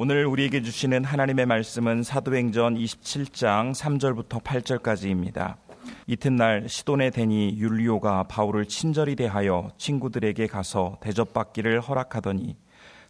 오늘 우리에게 주시는 하나님의 말씀은 사도행전 27장 3절부터 8절까지입니다. 이튿날 시돈의 대니 율리오가 바울을 친절히 대하여 친구들에게 가서 대접받기를 허락하더니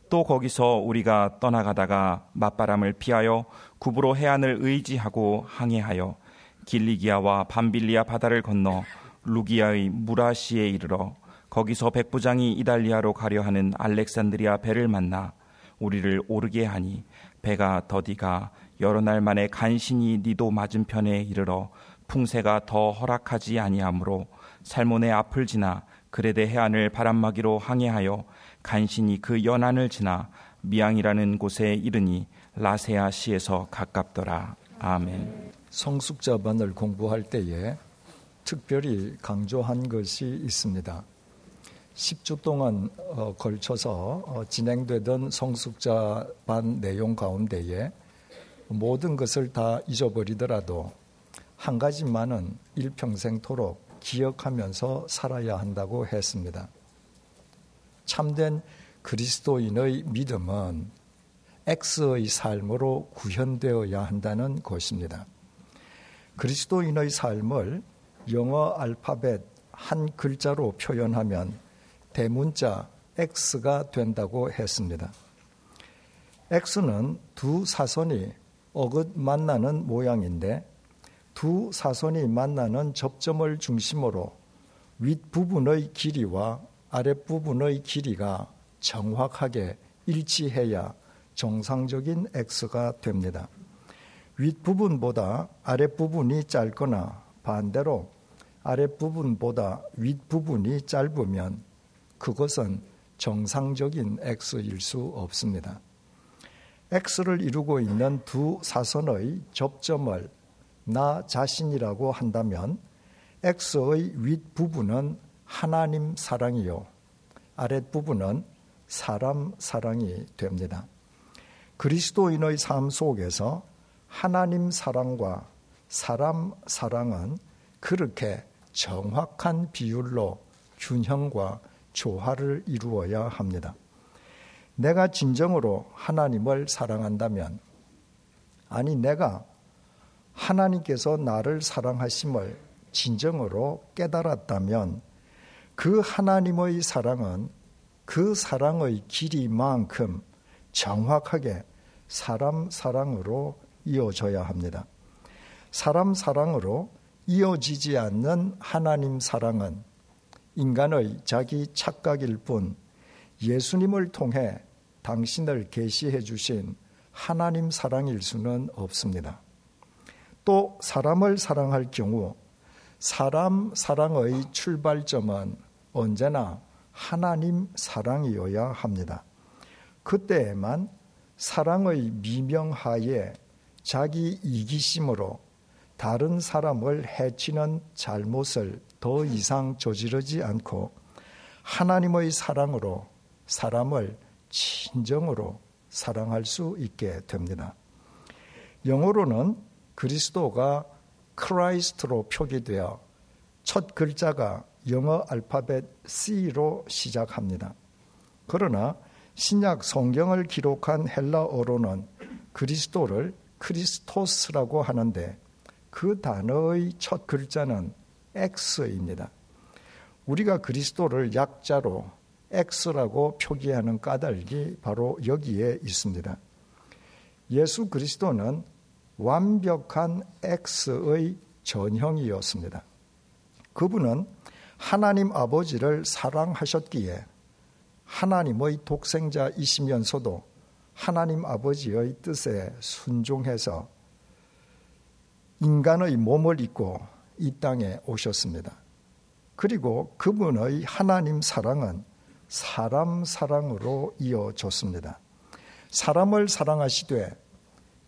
또 거기서 우리가 떠나가다가 맞바람을 피하여 구부로 해안을 의지하고 항해하여 길리기아와 밤빌리아 바다를 건너 루기아의 무라시에 이르러 거기서 백부장이 이달리아로 가려 하는 알렉산드리아 배를 만나 우리를 오르게 하니 배가 더디가 여러 날 만에 간신히 니도 맞은편에 이르러 풍세가 더 허락하지 아니하므로 살몬의 앞을 지나 그레데 해안을 바람막이로 항해하여 간신히 그 연안을 지나 미앙이라는 곳에 이르니 라세아 시에서 가깝더라. 아멘. 성숙자 반을 공부할 때에 특별히 강조한 것이 있습니다. 10주 동안 어, 걸쳐서 어, 진행되던 성숙자 반 내용 가운데에 모든 것을 다 잊어버리더라도 한 가지만은 일평생토록 기억하면서 살아야 한다고 했습니다. 참된 그리스도인의 믿음은 X의 삶으로 구현되어야 한다는 것입니다. 그리스도인의 삶을 영어 알파벳 한 글자로 표현하면 대문자 X가 된다고 했습니다. X는 두 사선이 어긋 만나는 모양인데 두 사선이 만나는 접점을 중심으로 윗부분의 길이와 아랫부분의 길이가 정확하게 일치해야 정상적인 X가 됩니다. 윗부분보다 아랫부분이 짧거나 반대로 아랫부분보다 윗부분이 짧으면 그것은 정상적인 X일 수 없습니다. X를 이루고 있는 두 사선의 접점을 나 자신이라고 한다면 X의 윗부분은 하나님 사랑이요. 아랫부분은 사람 사랑이 됩니다. 그리스도인의 삶 속에서 하나님 사랑과 사람 사랑은 그렇게 정확한 비율로 균형과 조화를 이루어야 합니다. 내가 진정으로 하나님을 사랑한다면, 아니, 내가 하나님께서 나를 사랑하심을 진정으로 깨달았다면, 그 하나님의 사랑은 그 사랑의 길이만큼 정확하게 사람 사랑으로 이어져야 합니다. 사람 사랑으로 이어지지 않는 하나님 사랑은 인간의 자기 착각일 뿐 예수님을 통해 당신을 계시해 주신 하나님 사랑일 수는 없습니다. 또 사람을 사랑할 경우 사람 사랑의 출발점은 언제나 하나님 사랑이어야 합니다. 그때에만 사랑의 미명하에 자기 이기심으로 다른 사람을 해치는 잘못을 더 이상 저지르지 않고 하나님의 사랑으로 사람을 진정으로 사랑할 수 있게 됩니다. 영어로는 그리스도가 Christ로 표기되어 첫 글자가 영어 알파벳 C로 시작합니다. 그러나 신약 성경을 기록한 헬라어로는 그리스도를 크리스토스라고 하는데 그 단어의 첫 글자는 X입니다. 우리가 그리스도를 약자로 X라고 표기하는 까닭이 바로 여기에 있습니다. 예수 그리스도는 완벽한 X의 전형이었습니다. 그분은 하나님 아버지를 사랑하셨기에 하나님의 독생자이시면서도 하나님 아버지의 뜻에 순종해서 인간의 몸을 입고 이 땅에 오셨습니다. 그리고 그분의 하나님 사랑은 사람 사랑으로 이어졌습니다. 사람을 사랑하시되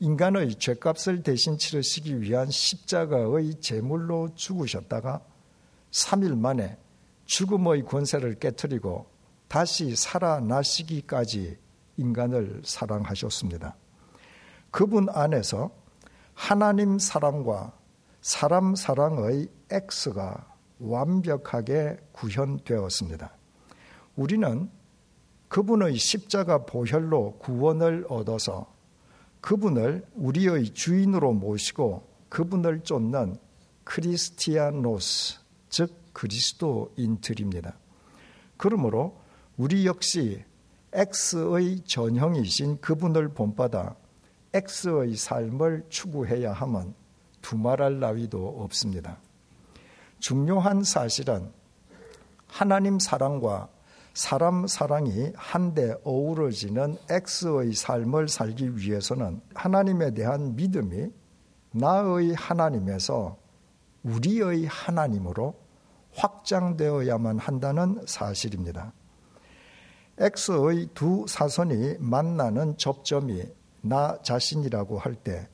인간의 죄값을 대신 치르시기 위한 십자가의 제물로 죽으셨다가 3일 만에 죽음의 권세를 깨뜨리고 다시 살아나시기까지 인간을 사랑하셨습니다. 그분 안에서 하나님 사랑과 사람 사랑의 X가 완벽하게 구현되었습니다. 우리는 그분의 십자가 보혈로 구원을 얻어서 그분을 우리의 주인으로 모시고 그분을 쫓는 크리스티아노스, 즉 그리스도인들입니다. 그러므로 우리 역시 X의 전형이신 그분을 본받아 X의 삶을 추구해야 함은 두말할 나위도 없습니다. 중요한 사실은 하나님 사랑과 사람 사랑이 한데 어우러지는 X의 삶을 살기 위해서는 하나님에 대한 믿음이 나의 하나님에서 우리의 하나님으로 확장되어야만 한다는 사실입니다. X의 두 사선이 만나는 접점이 나 자신이라고 할 때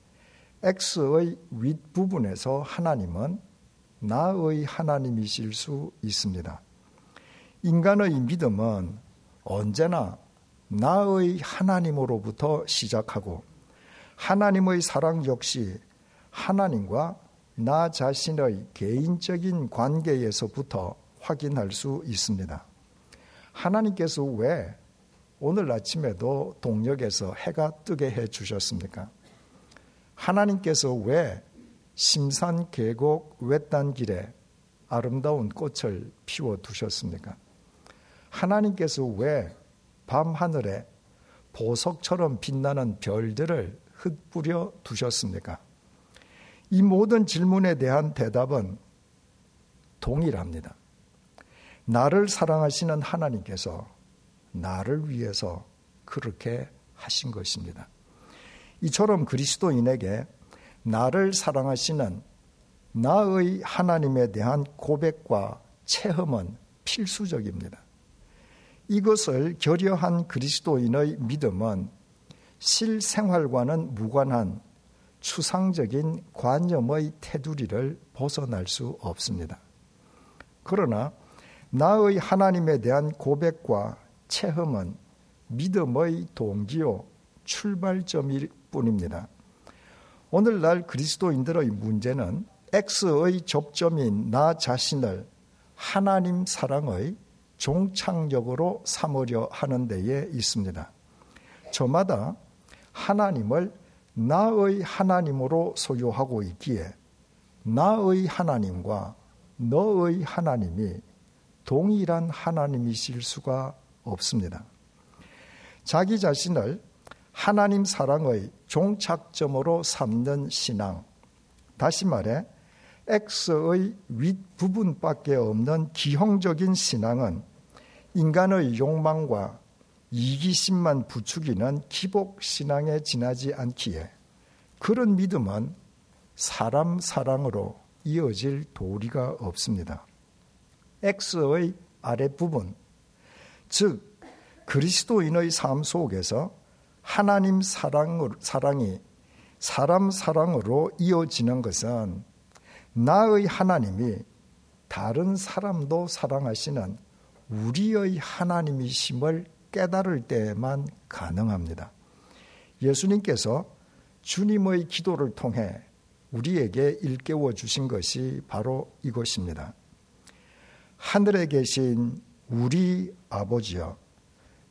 X의 윗부분에서 하나님은 나의 하나님이실 수 있습니다. 인간의 믿음은 언제나 나의 하나님으로부터 시작하고 하나님의 사랑 역시 하나님과 나 자신의 개인적인 관계에서부터 확인할 수 있습니다. 하나님께서 왜 오늘 아침에도 동력에서 해가 뜨게 해 주셨습니까? 하나님께서 왜 심산 계곡 외딴 길에 아름다운 꽃을 피워 두셨습니까? 하나님께서 왜 밤하늘에 보석처럼 빛나는 별들을 흩뿌려 두셨습니까? 이 모든 질문에 대한 대답은 동일합니다. 나를 사랑하시는 하나님께서 나를 위해서 그렇게 하신 것입니다. 이처럼 그리스도인에게 나를 사랑하시는 나의 하나님에 대한 고백과 체험은 필수적입니다. 이것을 결여한 그리스도인의 믿음은 실생활과는 무관한 추상적인 관념의 테두리를 벗어날 수 없습니다. 그러나 나의 하나님에 대한 고백과 체험은 믿음의 동기요 출발점일 뿐입니다. 오늘날 그리스도인들의 문제는 X의 접점인 나 자신을 하나님 사랑의 종착역으로 삼으려 하는 데에 있습니다. 저마다 하나님을 나의 하나님으로 소유하고 있기에 나의 하나님과 너의 하나님이 동일한 하나님이실 수가 없습니다. 자기 자신을 하나님 사랑의 종착점으로 삼는 신앙, 다시 말해 X의 윗부분밖에 없는 기형적인 신앙은 인간의 욕망과 이기심만 부추기는 기복 신앙에 지나지 않기에 그런 믿음은 사람 사랑으로 이어질 도리가 없습니다. X의 아랫부분, 즉 그리스도인의 삶 속에서 하나님 사랑, 사랑이 사람 사랑으로 이어지는 것은 나의 하나님이 다른 사람도 사랑하시는 우리의 하나님이심을 깨달을 때에만 가능합니다. 예수님께서 주님의 기도를 통해 우리에게 일깨워 주신 것이 바로 이것입니다. 하늘에 계신 우리 아버지여,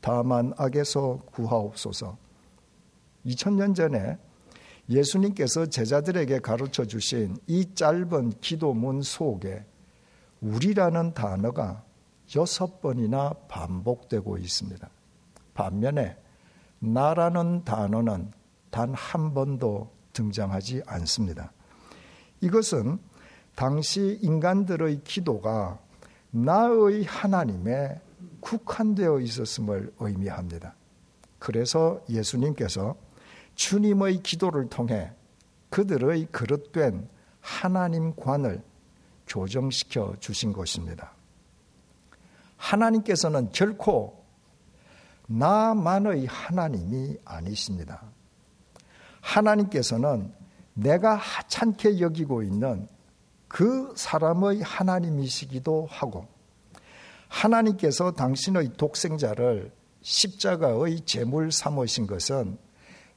다만 악에서 구하옵소서. 2000년 전에 예수님께서 제자들에게 가르쳐 주신 이 짧은 기도문 속에 우리라는 단어가 여섯 번이나 반복되고 있습니다. 반면에 나라는 단어는 단 한 번도 등장하지 않습니다. 이것은 당시 인간들의 기도가 나의 하나님에 국한되어 있었음을 의미합니다. 그래서 예수님께서 주님의 기도를 통해 그들의 그릇된 하나님관을 조정시켜 주신 것입니다. 하나님께서는 결코 나만의 하나님이 아니십니다. 하나님께서는 내가 하찮게 여기고 있는 그 사람의 하나님이시기도 하고 하나님께서 당신의 독생자를 십자가의 제물 삼으신 것은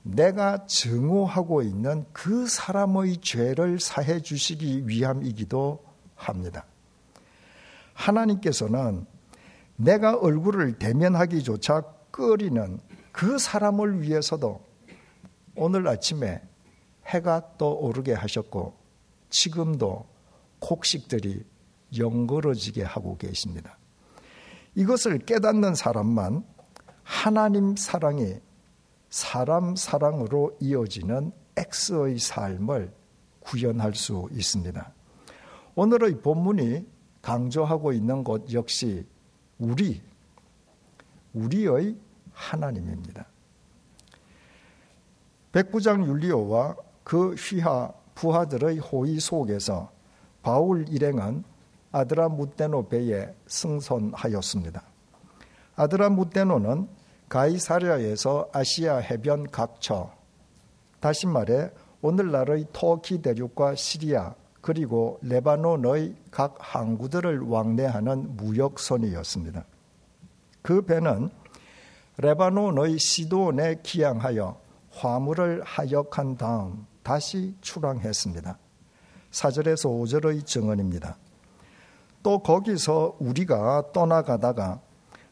내가 증오하고 있는 그 사람의 죄를 사해 주시기 위함이기도 합니다. 하나님께서는 내가 얼굴을 대면하기조차 꺼리는 그 사람을 위해서도 오늘 아침에 해가 떠오르게 하셨고 지금도 곡식들이 영걸어지게 하고 계십니다. 이것을 깨닫는 사람만 하나님 사랑이 사람 사랑으로 이어지는 X의 삶을 구현할 수 있습니다. 오늘의 본문이 강조하고 있는 것 역시 우리, 우리의 하나님입니다. 백부장 율리오와 그 휘하 부하들의 호의 속에서 바울 일행은 아드라무테노 배에 승선하였습니다. 아드라무테노는 가이사랴에서 아시아 해변 각처, 다시 말해 오늘날의 터키 대륙과 시리아 그리고 레바논의 각 항구들을 왕래하는 무역선이었습니다. 그 배는 레바논의 시돈에 기항하여 화물을 하역한 다음 다시 출항했습니다. 4절에서 5절의 증언입니다. 또 거기서 우리가 떠나가다가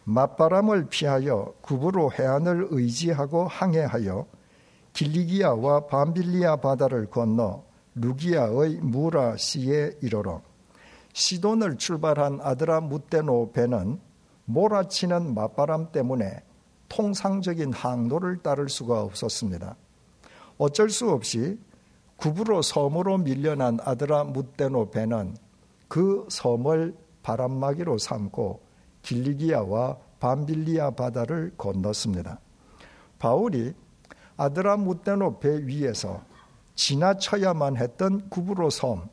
맞바람을 피하여 구부로 해안을 의지하고 항해하여 길리기아와 밤빌리아 바다를 건너 루기아의 무라시에 이르러 시돈을 출발한 아드라 무테노 배는 몰아치는 맞바람 때문에 통상적인 항로를 따를 수가 없었습니다. 어쩔 수 없이 구부로 섬으로 밀려난 아드라 무테노 배는 그 섬을 바람막이로 삼고 길리기아와 밤빌리아 바다를 건넜습니다. 바울이 아드라 무테노 배 위에서 지나쳐야만 했던 구브로 섬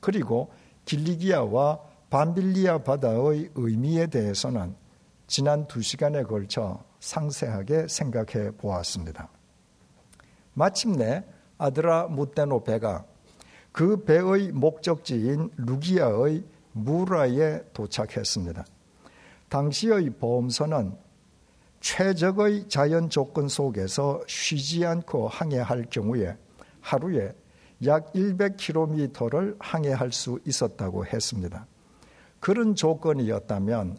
그리고 길리기아와 밤빌리아 바다의 의미에 대해서는 지난 두 시간에 걸쳐 상세하게 생각해 보았습니다. 마침내 아드라 무테노 배가 그 배의 목적지인 루기아의 무라에 도착했습니다. 당시의 보험선은 최적의 자연 조건 속에서 쉬지 않고 항해할 경우에 하루에 약 100km를 항해할 수 있었다고 했습니다. 그런 조건이었다면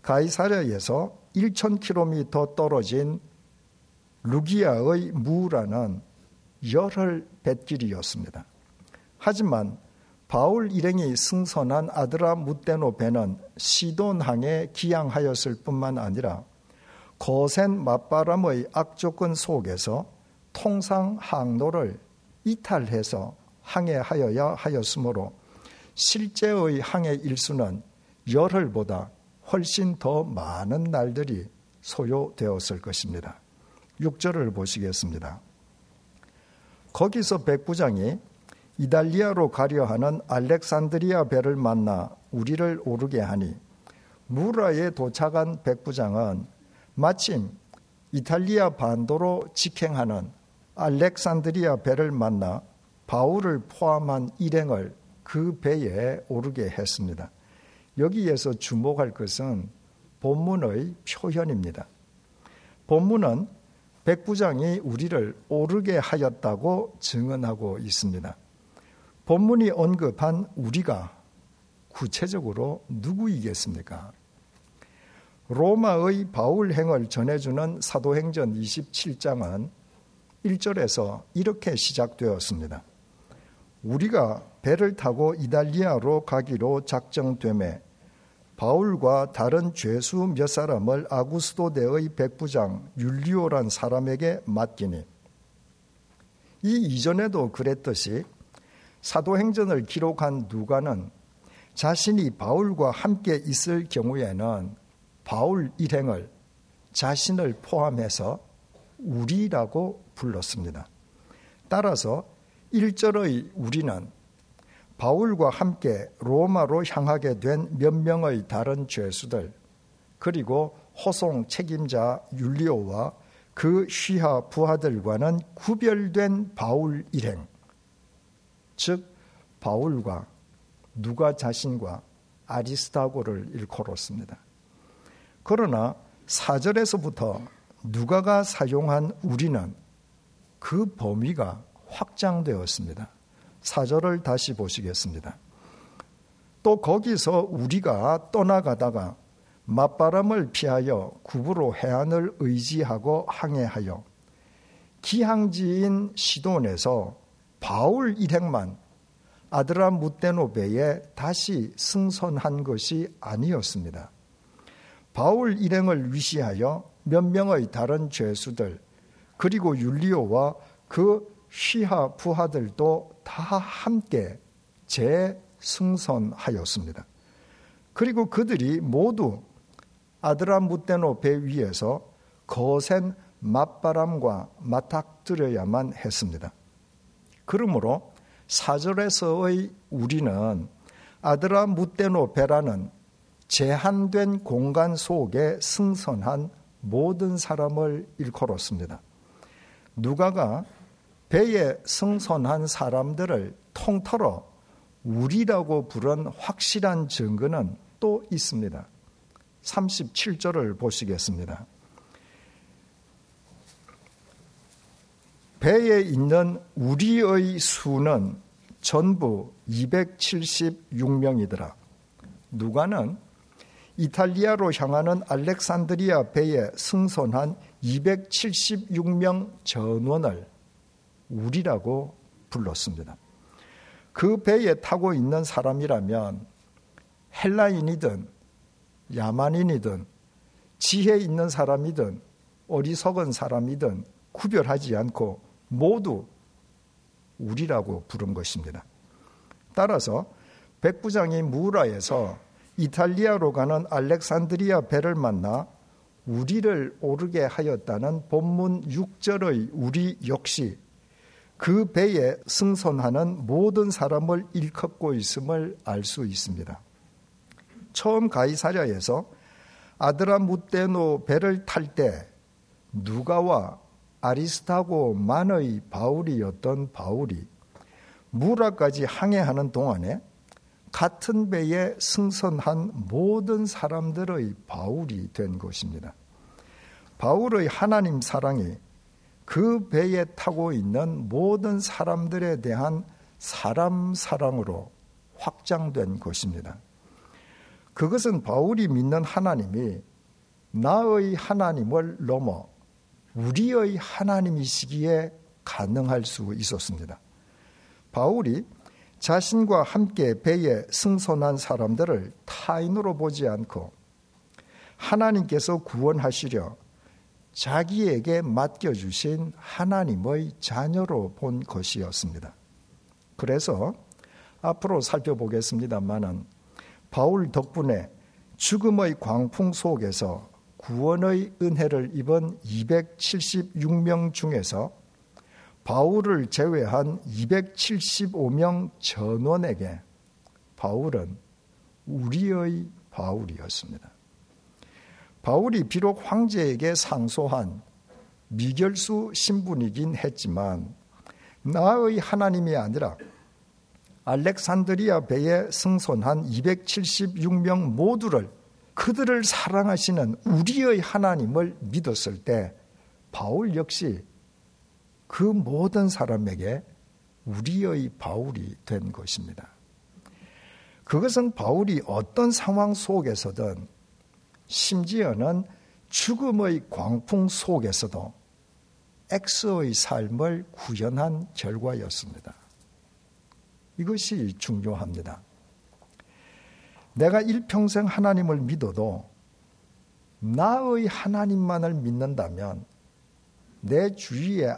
가이사랴에서 1000km 떨어진 루기아의 무라는 열흘 뱃길이었습니다. 하지만 바울 일행이 승선한 아드라 무테노 배는 시돈항에 기항하였을 뿐만 아니라 거센 맞바람의 악조건 속에서 통상 항로를 이탈해서 항해하여야 하였으므로 실제의 항해 일수는 열흘보다 훨씬 더 많은 날들이 소요되었을 것입니다. 6절을 보시겠습니다. 거기서 백부장이 이달리아로 가려 하는 알렉산드리아 배를 만나 우리를 오르게 하니 무라에 도착한 백부장은 마침 이탈리아 반도로 직행하는 알렉산드리아 배를 만나 바울을 포함한 일행을 그 배에 오르게 했습니다. 여기에서 주목할 것은 본문의 표현입니다. 본문은 백부장이 우리를 오르게 하였다고 증언하고 있습니다. 본문이 언급한 우리가 구체적으로 누구이겠습니까? 로마의 바울 행을 전해주는 사도행전 27장은 1절에서 이렇게 시작되었습니다. 우리가 배를 타고 이달리아로 가기로 작정됨에 바울과 다른 죄수 몇 사람을 아구스도대의 백부장 율리오란 사람에게 맡기니 이 이전에도 그랬듯이 사도행전을 기록한 누가는 자신이 바울과 함께 있을 경우에는 바울 일행을 자신을 포함해서 우리라고 불렀습니다. 따라서 1절의 우리는 바울과 함께 로마로 향하게 된 몇 명의 다른 죄수들, 그리고 호송 책임자 율리오와 그 휘하 부하들과는 구별된 바울 일행, 즉 바울과 누가 자신과 아리스타고를 일컬었습니다. 그러나 사절에서부터 누가가 사용한 우리는 그 범위가 확장되었습니다. 사절을 다시 보시겠습니다. 또 거기서 우리가 떠나가다가 맞바람을 피하여 구부로 해안을 의지하고 항해하여 기항지인 시돈에서 바울 일행만 아드라 무테노베에 다시 승선한 것이 아니었습니다. 바울 일행을 위시하여 몇 명의 다른 죄수들 그리고 율리오와 그 시하 부하들도 다 함께 재승선하였습니다. 그리고 그들이 모두 아드라무테노 배 위에서 거센 맞바람과 맞닥뜨려야만 했습니다. 그러므로 사절에서의 우리는 아드라무테노 배라는 제한된 공간 속에 승선한 모든 사람을 일컬었습니다. 누가가 배에 승선한 사람들을 통틀어 우리라고 부른 확실한 증거는 또 있습니다. 37절을 보시겠습니다. 배에 있는 우리의 수는 전부 276명이더라. 누가는 이탈리아로 향하는 알렉산드리아 배에 승선한 276명 전원을 우리라고 불렀습니다. 그 배에 타고 있는 사람이라면 헬라인이든 야만인이든 지혜 있는 사람이든 어리석은 사람이든 구별하지 않고 모두 우리라고 부른 것입니다. 따라서 백부장이 무라에서 이탈리아로 가는 알렉산드리아 배를 만나 우리를 오르게 하였다는 본문 6절의 우리 역시 그 배에 승선하는 모든 사람을 일컫고 있음을 알 수 있습니다. 처음 가이사랴에서 아드라무테노 배를 탈 때 누가와 아리스타고만의 바울이었던 바울이 무라까지 항해하는 동안에 같은 배에 승선한 모든 사람들의 바울이 된 것입니다. 바울의 하나님 사랑이 그 배에 타고 있는 모든 사람들에 대한 사람 사랑으로 확장된 것입니다. 그것은 바울이 믿는 하나님이 나의 하나님을 넘어 우리의 하나님이시기에 가능할 수 있었습니다. 바울이 자신과 함께 배에 승선한 사람들을 타인으로 보지 않고 하나님께서 구원하시려 자기에게 맡겨주신 하나님의 자녀로 본 것이었습니다. 그래서 앞으로 살펴보겠습니다만은 바울 덕분에 죽음의 광풍 속에서 구원의 은혜를 입은 276명 중에서 바울을 제외한 275명 전원에게 바울은 우리의 바울이었습니다. 바울이 비록 황제에게 상소한 미결수 신분이긴 했지만 나의 하나님이 아니라 알렉산드리아 배에 승선한 276명 모두를 그들을 사랑하시는 우리의 하나님을 믿었을 때 바울 역시 그 모든 사람에게 우리의 바울이 된 것입니다. 그것은 바울이 어떤 상황 속에서든 심지어는 죽음의 광풍 속에서도 엑스의 삶을 구현한 결과였습니다. 이것이 중요합니다. 내가 일평생 하나님을 믿어도 나의 하나님만을 믿는다면 내 주위에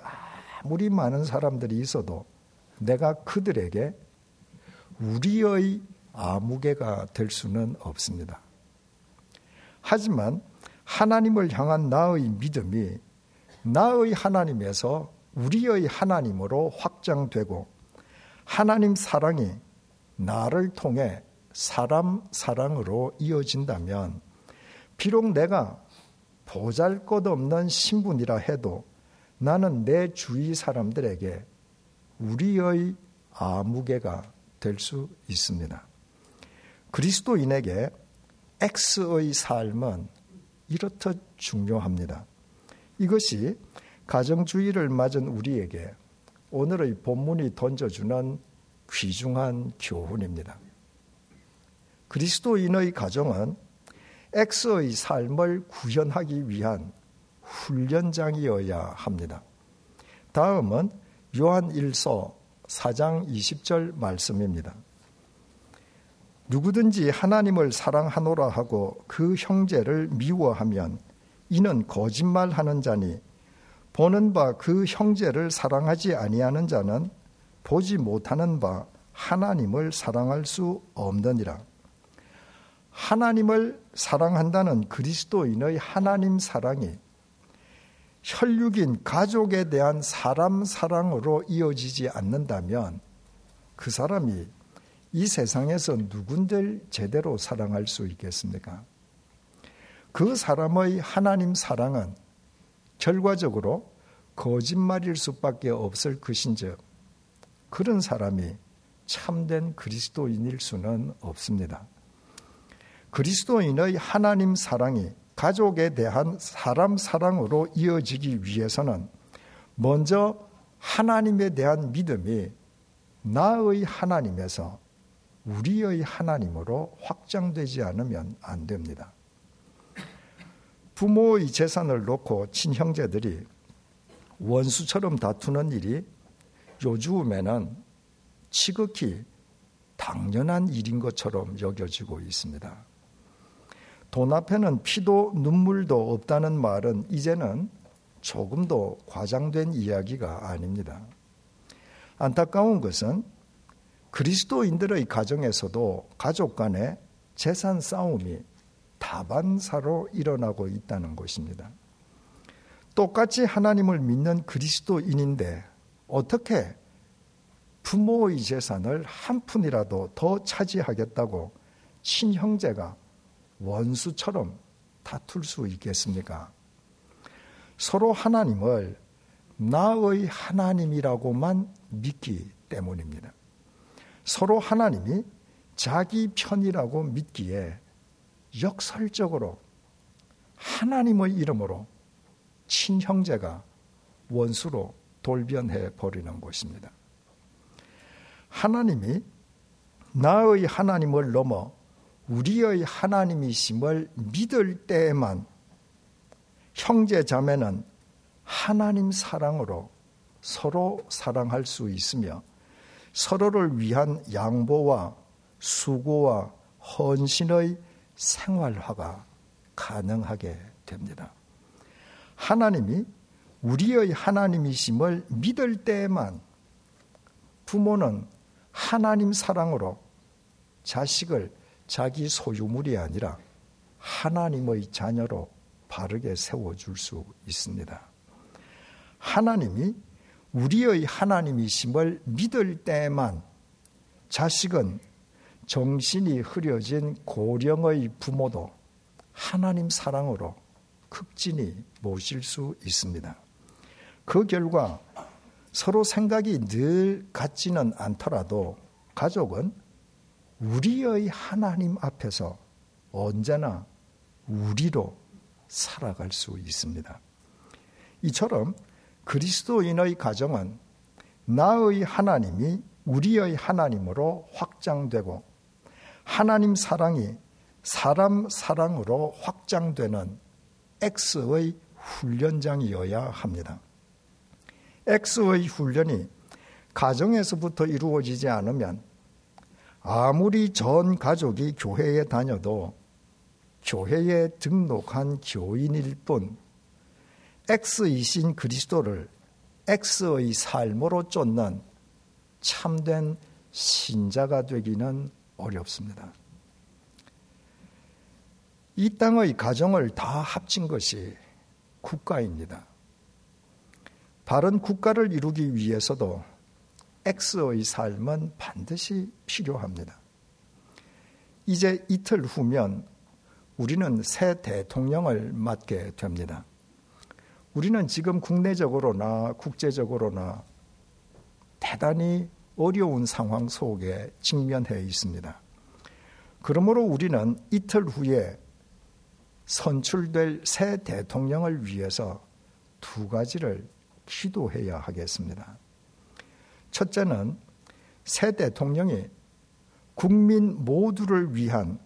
아무리 많은 사람들이 있어도 내가 그들에게 우리의 아무개가 될 수는 없습니다. 하지만 하나님을 향한 나의 믿음이 나의 하나님에서 우리의 하나님으로 확장되고 하나님 사랑이 나를 통해 사람 사랑으로 이어진다면 비록 내가 보잘 것 없는 신분이라 해도 나는 내 주위 사람들에게 우리의 아무개가 될 수 있습니다. 그리스도인에게 X의 삶은 이렇듯 중요합니다. 이것이 가정주의를 맞은 우리에게 오늘의 본문이 던져주는 귀중한 교훈입니다. 그리스도인의 가정은 X의 삶을 구현하기 위한 훈련장이어야 합니다. 다음은 요한 1서 4장 20절 말씀입니다. 누구든지 하나님을 사랑하노라 하고 그 형제를 미워하면 이는 거짓말하는 자니 보는 바 그 형제를 사랑하지 아니하는 자는 보지 못하는 바 하나님을 사랑할 수 없느니라. 하나님을 사랑한다는 그리스도인의 하나님 사랑이 혈육인 가족에 대한 사람 사랑으로 이어지지 않는다면 그 사람이 이 세상에서 누군들 제대로 사랑할 수 있겠습니까? 그 사람의 하나님 사랑은 결과적으로 거짓말일 수밖에 없을 것인즉 그런 사람이 참된 그리스도인일 수는 없습니다. 그리스도인의 하나님 사랑이 가족에 대한 사람 사랑으로 이어지기 위해서는 먼저 하나님에 대한 믿음이 나의 하나님에서 우리의 하나님으로 확장되지 않으면 안 됩니다. 부모의 재산을 놓고 친형제들이 원수처럼 다투는 일이 요즘에는 지극히 당연한 일인 것처럼 여겨지고 있습니다. 돈 앞에는 피도 눈물도 없다는 말은 이제는 조금도 과장된 이야기가 아닙니다. 안타까운 것은 그리스도인들의 가정에서도 가족 간의 재산 싸움이 다반사로 일어나고 있다는 것입니다. 똑같이 하나님을 믿는 그리스도인인데 어떻게 부모의 재산을 한 푼이라도 더 차지하겠다고 친형제가 원수처럼 다툴 수 있겠습니까? 서로 하나님을 나의 하나님이라고만 믿기 때문입니다. 서로 하나님이 자기 편이라고 믿기에 역설적으로 하나님의 이름으로 친형제가 원수로 돌변해 버리는 것입니다. 하나님이 나의 하나님을 넘어 우리의 하나님이심을 믿을 때에만 형제 자매는 하나님 사랑으로 서로 사랑할 수 있으며 서로를 위한 양보와 수고와 헌신의 생활화가 가능하게 됩니다. 하나님이 우리의 하나님이심을 믿을 때에만 부모는 하나님 사랑으로 자식을 자기 소유물이 아니라 하나님의 자녀로 바르게 세워줄 수 있습니다. 하나님이 우리의 하나님이심을 믿을 때만 자식은 정신이 흐려진 고령의 부모도 하나님 사랑으로 극진히 모실 수 있습니다. 그 결과 서로 생각이 늘 같지는 않더라도 가족은 우리의 하나님 앞에서 언제나 우리로 살아갈 수 있습니다. 이처럼 그리스도인의 가정은 나의 하나님이 우리의 하나님으로 확장되고 하나님 사랑이 사람 사랑으로 확장되는 X의 훈련장이어야 합니다. X의 훈련이 가정에서부터 이루어지지 않으면 아무리 전 가족이 교회에 다녀도 교회에 등록한 교인일 뿐 X이신 그리스도를 X의 삶으로 쫓는 참된 신자가 되기는 어렵습니다. 이 땅의 가정을 다 합친 것이 국가입니다. 바른 국가를 이루기 위해서도 X의 삶은 반드시 필요합니다. 이제 이틀 후면 우리는 새 대통령을 맡게 됩니다. 우리는 지금 국내적으로나 국제적으로나 대단히 어려운 상황 속에 직면해 있습니다. 그러므로 우리는 이틀 후에 선출될 새 대통령을 위해서 두 가지를 기도해야 하겠습니다. 첫째는 새 대통령이 국민 모두를 위한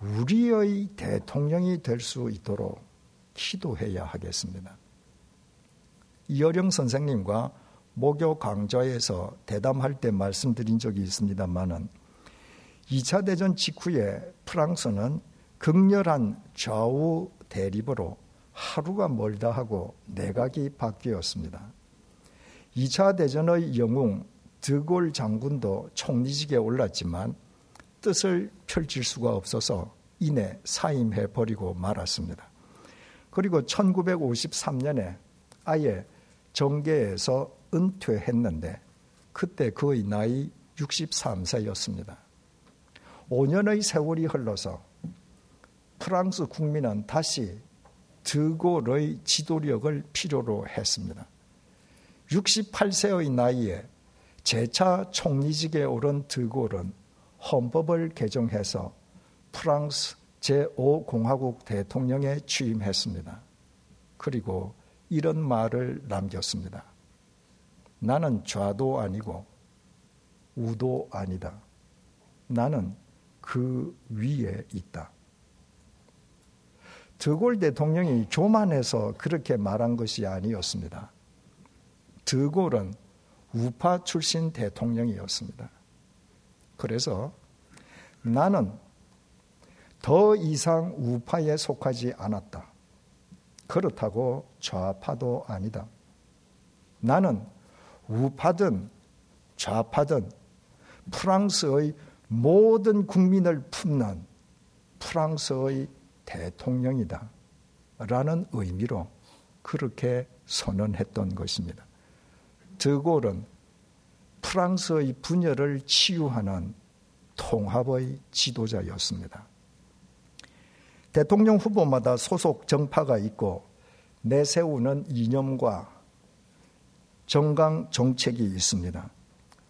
우리의 대통령이 될 수 있도록 기도해야 하겠습니다. 이어령 선생님과 목요 강좌에서 대담할 때 말씀드린 적이 있습니다만은 2차 대전 직후에 프랑스는 극렬한 좌우 대립으로 하루가 멀다 하고 내각이 바뀌었습니다. 2차 대전의 영웅 드골 장군도 총리직에 올랐지만 뜻을 펼칠 수가 없어서 이내 사임해 버리고 말았습니다. 그리고 1953년에 아예 정계에서 은퇴했는데 그때 그의 나이 63세였습니다. 5년의 세월이 흘러서 프랑스 국민은 다시 드골의 지도력을 필요로 했습니다. 68세의 나이에 재차 총리직에 오른 드골은 헌법을 개정해서 프랑스 제5공화국 대통령에 취임했습니다. 그리고 이런 말을 남겼습니다. 나는 좌도 아니고 우도 아니다. 나는 그 위에 있다. 드골 대통령이 교만해서 그렇게 말한 것이 아니었습니다. 드골은 우파 출신 대통령이었습니다. 그래서 나는 더 이상 우파에 속하지 않았다. 그렇다고 좌파도 아니다. 나는 우파든 좌파든 프랑스의 모든 국민을 품는 프랑스의 대통령이다. 라는 의미로 그렇게 선언했던 것입니다. 드골은 프랑스의 분열을 치유하는 통합의 지도자였습니다. 대통령 후보마다 소속 정파가 있고 내세우는 이념과 정강 정책이 있습니다.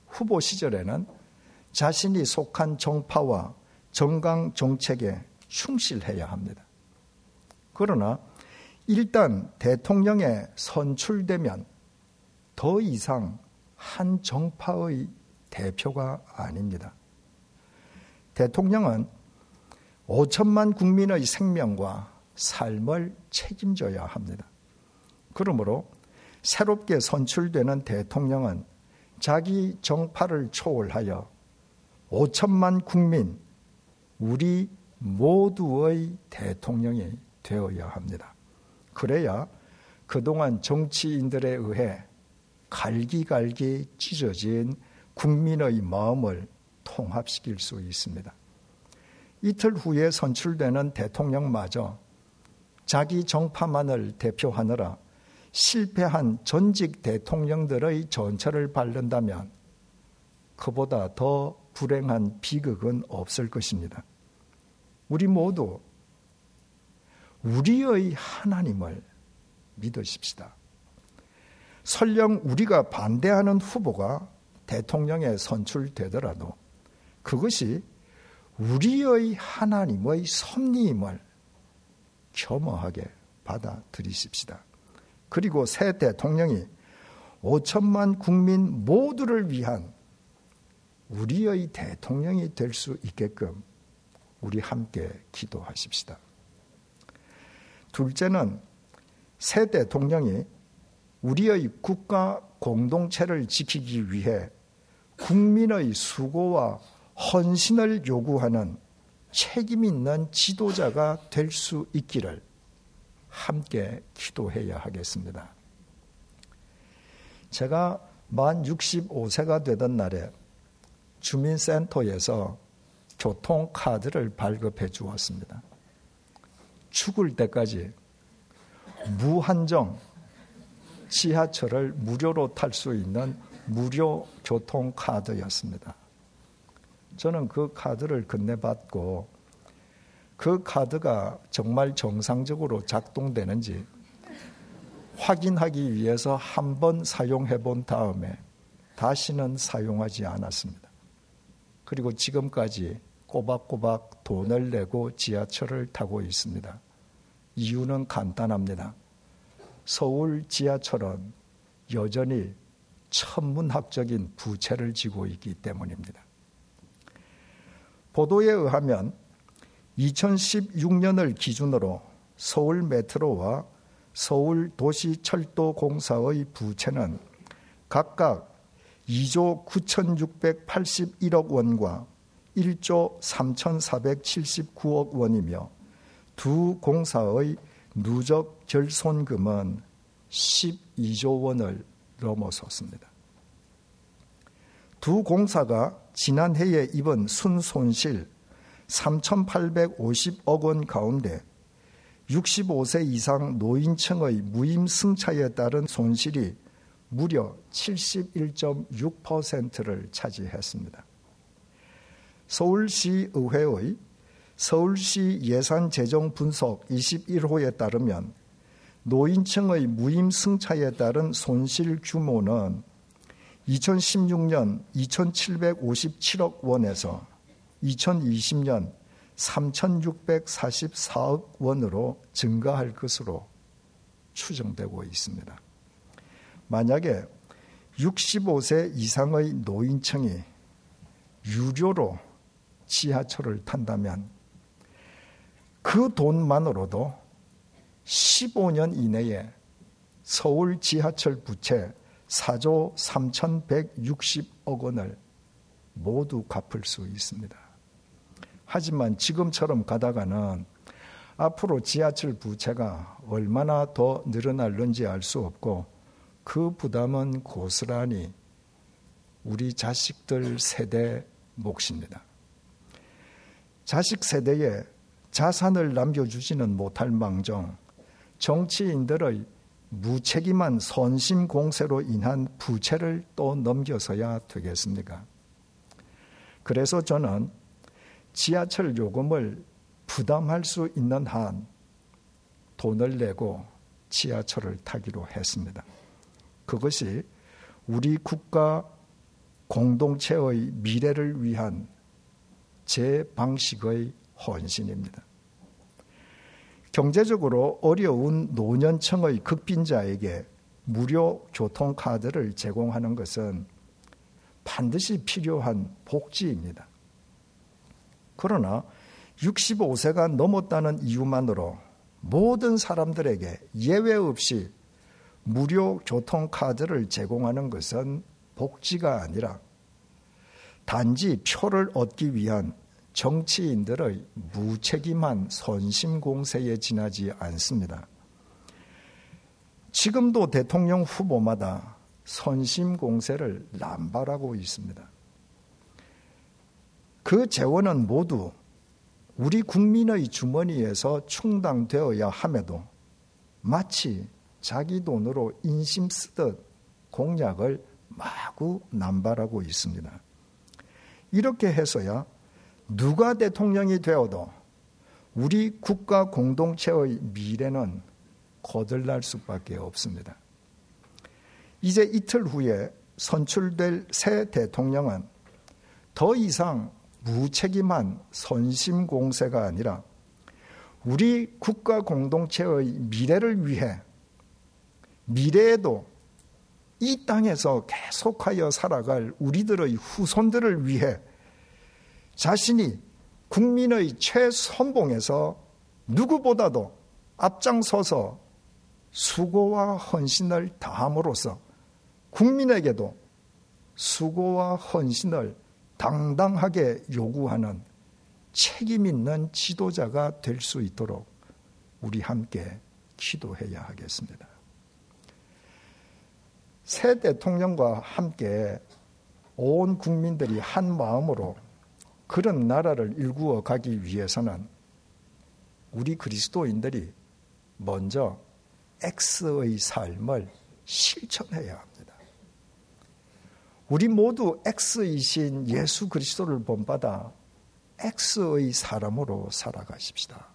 후보 시절에는 자신이 속한 정파와 정강 정책에 충실해야 합니다. 그러나 일단 대통령에 선출되면 더 이상 한 정파의 대표가 아닙니다. 대통령은 5천만 국민의 생명과 삶을 책임져야 합니다. 그러므로 새롭게 선출되는 대통령은 자기 정파를 초월하여 5천만 국민, 우리 모두의 대통령이 되어야 합니다. 그래야 그동안 정치인들에 의해 갈기갈기 찢어진 국민의 마음을 통합시킬 수 있습니다. 이틀 후에 선출되는 대통령마저 자기 정파만을 대표하느라 실패한 전직 대통령들의 전철을 밟는다면 그보다 더 불행한 비극은 없을 것입니다. 우리 모두 우리의 하나님을 믿으십시다. 설령 우리가 반대하는 후보가 대통령에 선출되더라도 그것이 우리의 하나님의 섭리임을 겸허하게 받아들이십시다. 그리고 새 대통령이 5천만 국민 모두를 위한 우리의 대통령이 될 수 있게끔 우리 함께 기도하십시다. 둘째는 새 대통령이 우리의 국가 공동체를 지키기 위해 국민의 수고와 헌신을 요구하는 책임 있는 지도자가 될 수 있기를 함께 기도해야 하겠습니다. 제가 만 65세가 되던 날에 주민센터에서 교통카드를 발급해 주었습니다. 죽을 때까지 무한정 지하철을 무료로 탈 수 있는 무료 교통카드였습니다. 저는 그 카드를 건네받고 그 카드가 정말 정상적으로 작동되는지 확인하기 위해서 한 번 사용해 본 다음에 다시는 사용하지 않았습니다. 그리고 지금까지 꼬박꼬박 돈을 내고 지하철을 타고 있습니다. 이유는 간단합니다. 서울 지하철은 여전히 천문학적인 부채를 지고 있기 때문입니다. 보도에 의하면 2016년을 기준으로 서울 메트로와 서울 도시철도공사의 부채는 각각 2조 9,681억 원과 1조 3,479억 원이며 두 공사의 누적 결손금은 12조 원을 넘어섰습니다. 두 공사가 지난해에 입은 순손실 3,850억 원 가운데 65세 이상 노인층의 무임 승차에 따른 손실이 무려 71.6%를 차지했습니다. 서울시 의회의 서울시 예산 재정 분석 21호에 따르면 노인층의 무임 승차에 따른 손실 규모는 2016년 2,757억 원에서 2020년 3,644억 원으로 증가할 것으로 추정되고 있습니다. 만약에 65세 이상의 노인층이 유료로 지하철을 탄다면 그 돈만으로도 15년 이내에 서울 지하철 부채 4조 3,160억 원을 모두 갚을 수 있습니다. 하지만 지금처럼 가다가는 앞으로 지하철 부채가 얼마나 더 늘어날는지 알 수 없고 그 부담은 고스란히 우리 자식들 세대 몫입니다. 자식 세대에 자산을 남겨주지는 못할 망정 정치인들의 무책임한 선심 공세로 인한 부채를 또 넘겨서야 되겠습니까? 그래서 저는 지하철 요금을 부담할 수 있는 한 돈을 내고 지하철을 타기로 했습니다. 그것이 우리 국가 공동체의 미래를 위한 제 방식의 헌신입니다. 경제적으로 어려운 노년층의 극빈자에게 무료 교통카드를 제공하는 것은 반드시 필요한 복지입니다. 그러나 65세가 넘었다는 이유만으로 모든 사람들에게 예외 없이 무료 교통카드를 제공하는 것은 복지가 아니라 단지 표를 얻기 위한 정치인들의 무책임한 선심 공세에 지나지 않습니다. 지금도 대통령 후보마다 선심 공세를 남발하고 있습니다. 그 재원은 모두 우리 국민의 주머니에서 충당되어야 함에도 마치 자기 돈으로 인심 쓰듯 공약을 마구 남발하고 있습니다. 이렇게 해서야 누가 대통령이 되어도 우리 국가 공동체의 미래는 거들날 수밖에 없습니다. 이제 이틀 후에 선출될 새 대통령은 더 이상 무책임한 선심 공세가 아니라 우리 국가 공동체의 미래를 위해 미래에도 이 땅에서 계속하여 살아갈 우리들의 후손들을 위해 자신이 국민의 최선봉에서 누구보다도 앞장서서 수고와 헌신을 다함으로써 국민에게도 수고와 헌신을 당당하게 요구하는 책임 있는 지도자가 될 수 있도록 우리 함께 기도해야 하겠습니다. 새 대통령과 함께 온 국민들이 한 마음으로 그런 나라를 일구어 가기 위해서는 우리 그리스도인들이 먼저 X의 삶을 실천해야 합니다. 우리 모두 X이신 예수 그리스도를 본받아 X의 사람으로 살아가십시다.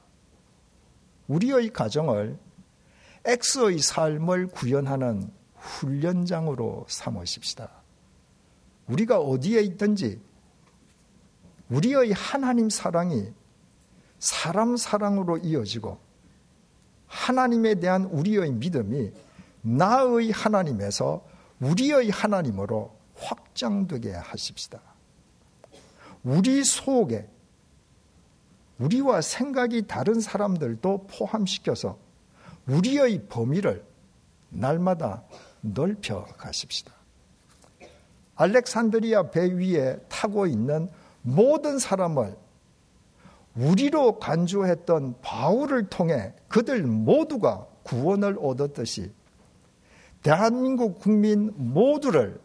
우리의 가정을 X의 삶을 구현하는 훈련장으로 삼으십시다. 우리가 어디에 있든지 우리의 하나님 사랑이 사람 사랑으로 이어지고 하나님에 대한 우리의 믿음이 나의 하나님에서 우리의 하나님으로 확장되게 하십시다. 우리 속에 우리와 생각이 다른 사람들도 포함시켜서 우리의 범위를 날마다 넓혀 가십시다. 알렉산드리아 배 위에 타고 있는 모든 사람을 우리로 간주했던 바울을 통해 그들 모두가 구원을 얻었듯이 대한민국 국민 모두를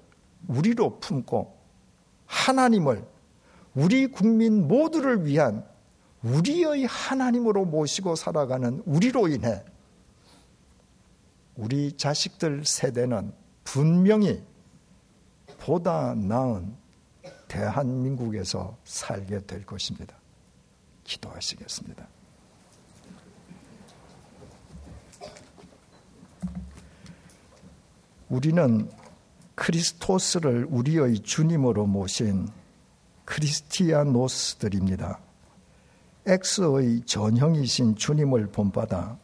우리로 품고 하나님을 우리 국민 모두를 위한 우리의 하나님으로 모시고 살아가는 우리로 인해 우리 자식들 세대는 분명히 보다 나은 대한민국에서 살게 될 것입니다. 기도하시겠습니다. 우리는 크리스토스를 우리의 주님으로 모신 크리스티아노스들입니다. X의 전형이신 주님을 본받아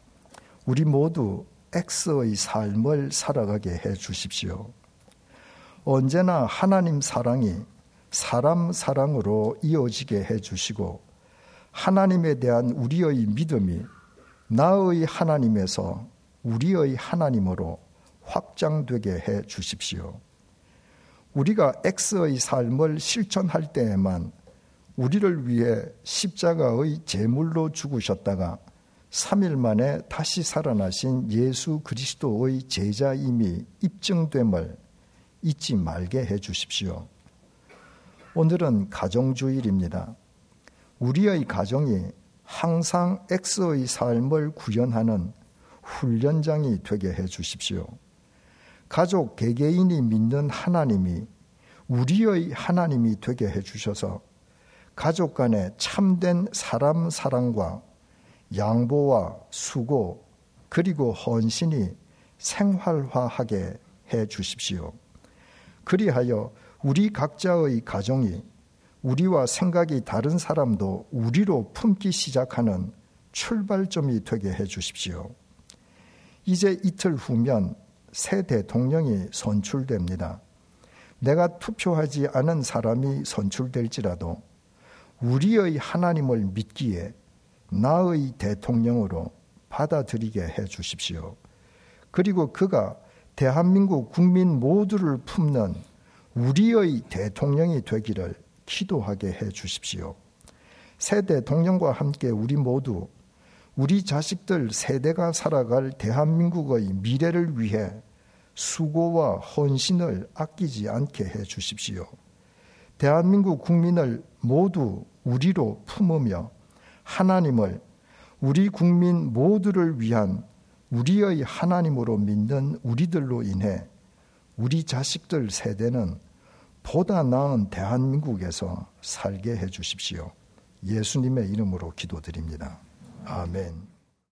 우리 모두 X의 삶을 살아가게 해 주십시오. 언제나 하나님 사랑이 사람 사랑으로 이어지게 해 주시고 하나님에 대한 우리의 믿음이 나의 하나님에서 우리의 하나님으로 확장되게 해 주십시오. 우리가 X의 삶을 실천할 때에만 우리를 위해 십자가의 제물로 죽으셨다가 3일 만에 다시 살아나신 예수 그리스도의 제자임이 입증됨을 잊지 말게 해 주십시오. 오늘은 가정주일입니다. 우리의 가정이 항상 X의 삶을 구현하는 훈련장이 되게 해 주십시오. 가족 개개인이 믿는 하나님이 우리의 하나님이 되게 해 주셔서 가족 간의 참된 사람 사랑과 양보와 수고 그리고 헌신이 생활화하게 해 주십시오. 그리하여 우리 각자의 가정이 우리와 생각이 다른 사람도 우리로 품기 시작하는 출발점이 되게 해 주십시오. 이제 이틀 후면 새 대통령이 선출됩니다. 내가 투표하지 않은 사람이 선출될지라도 우리의 하나님을 믿기에 나의 대통령으로 받아들이게 해 주십시오. 그리고 그가 대한민국 국민 모두를 품는 우리의 대통령이 되기를 기도하게 해 주십시오. 새 대통령과 함께 우리 모두 우리 자식들 세대가 살아갈 대한민국의 미래를 위해 수고와 헌신을 아끼지 않게 해 주십시오. 대한민국 국민을 모두 우리로 품으며 하나님을 우리 국민 모두를 위한 우리의 하나님으로 믿는 우리들로 인해 우리 자식들 세대는 보다 나은 대한민국에서 살게 해 주십시오. 예수님의 이름으로 기도드립니다. 아멘.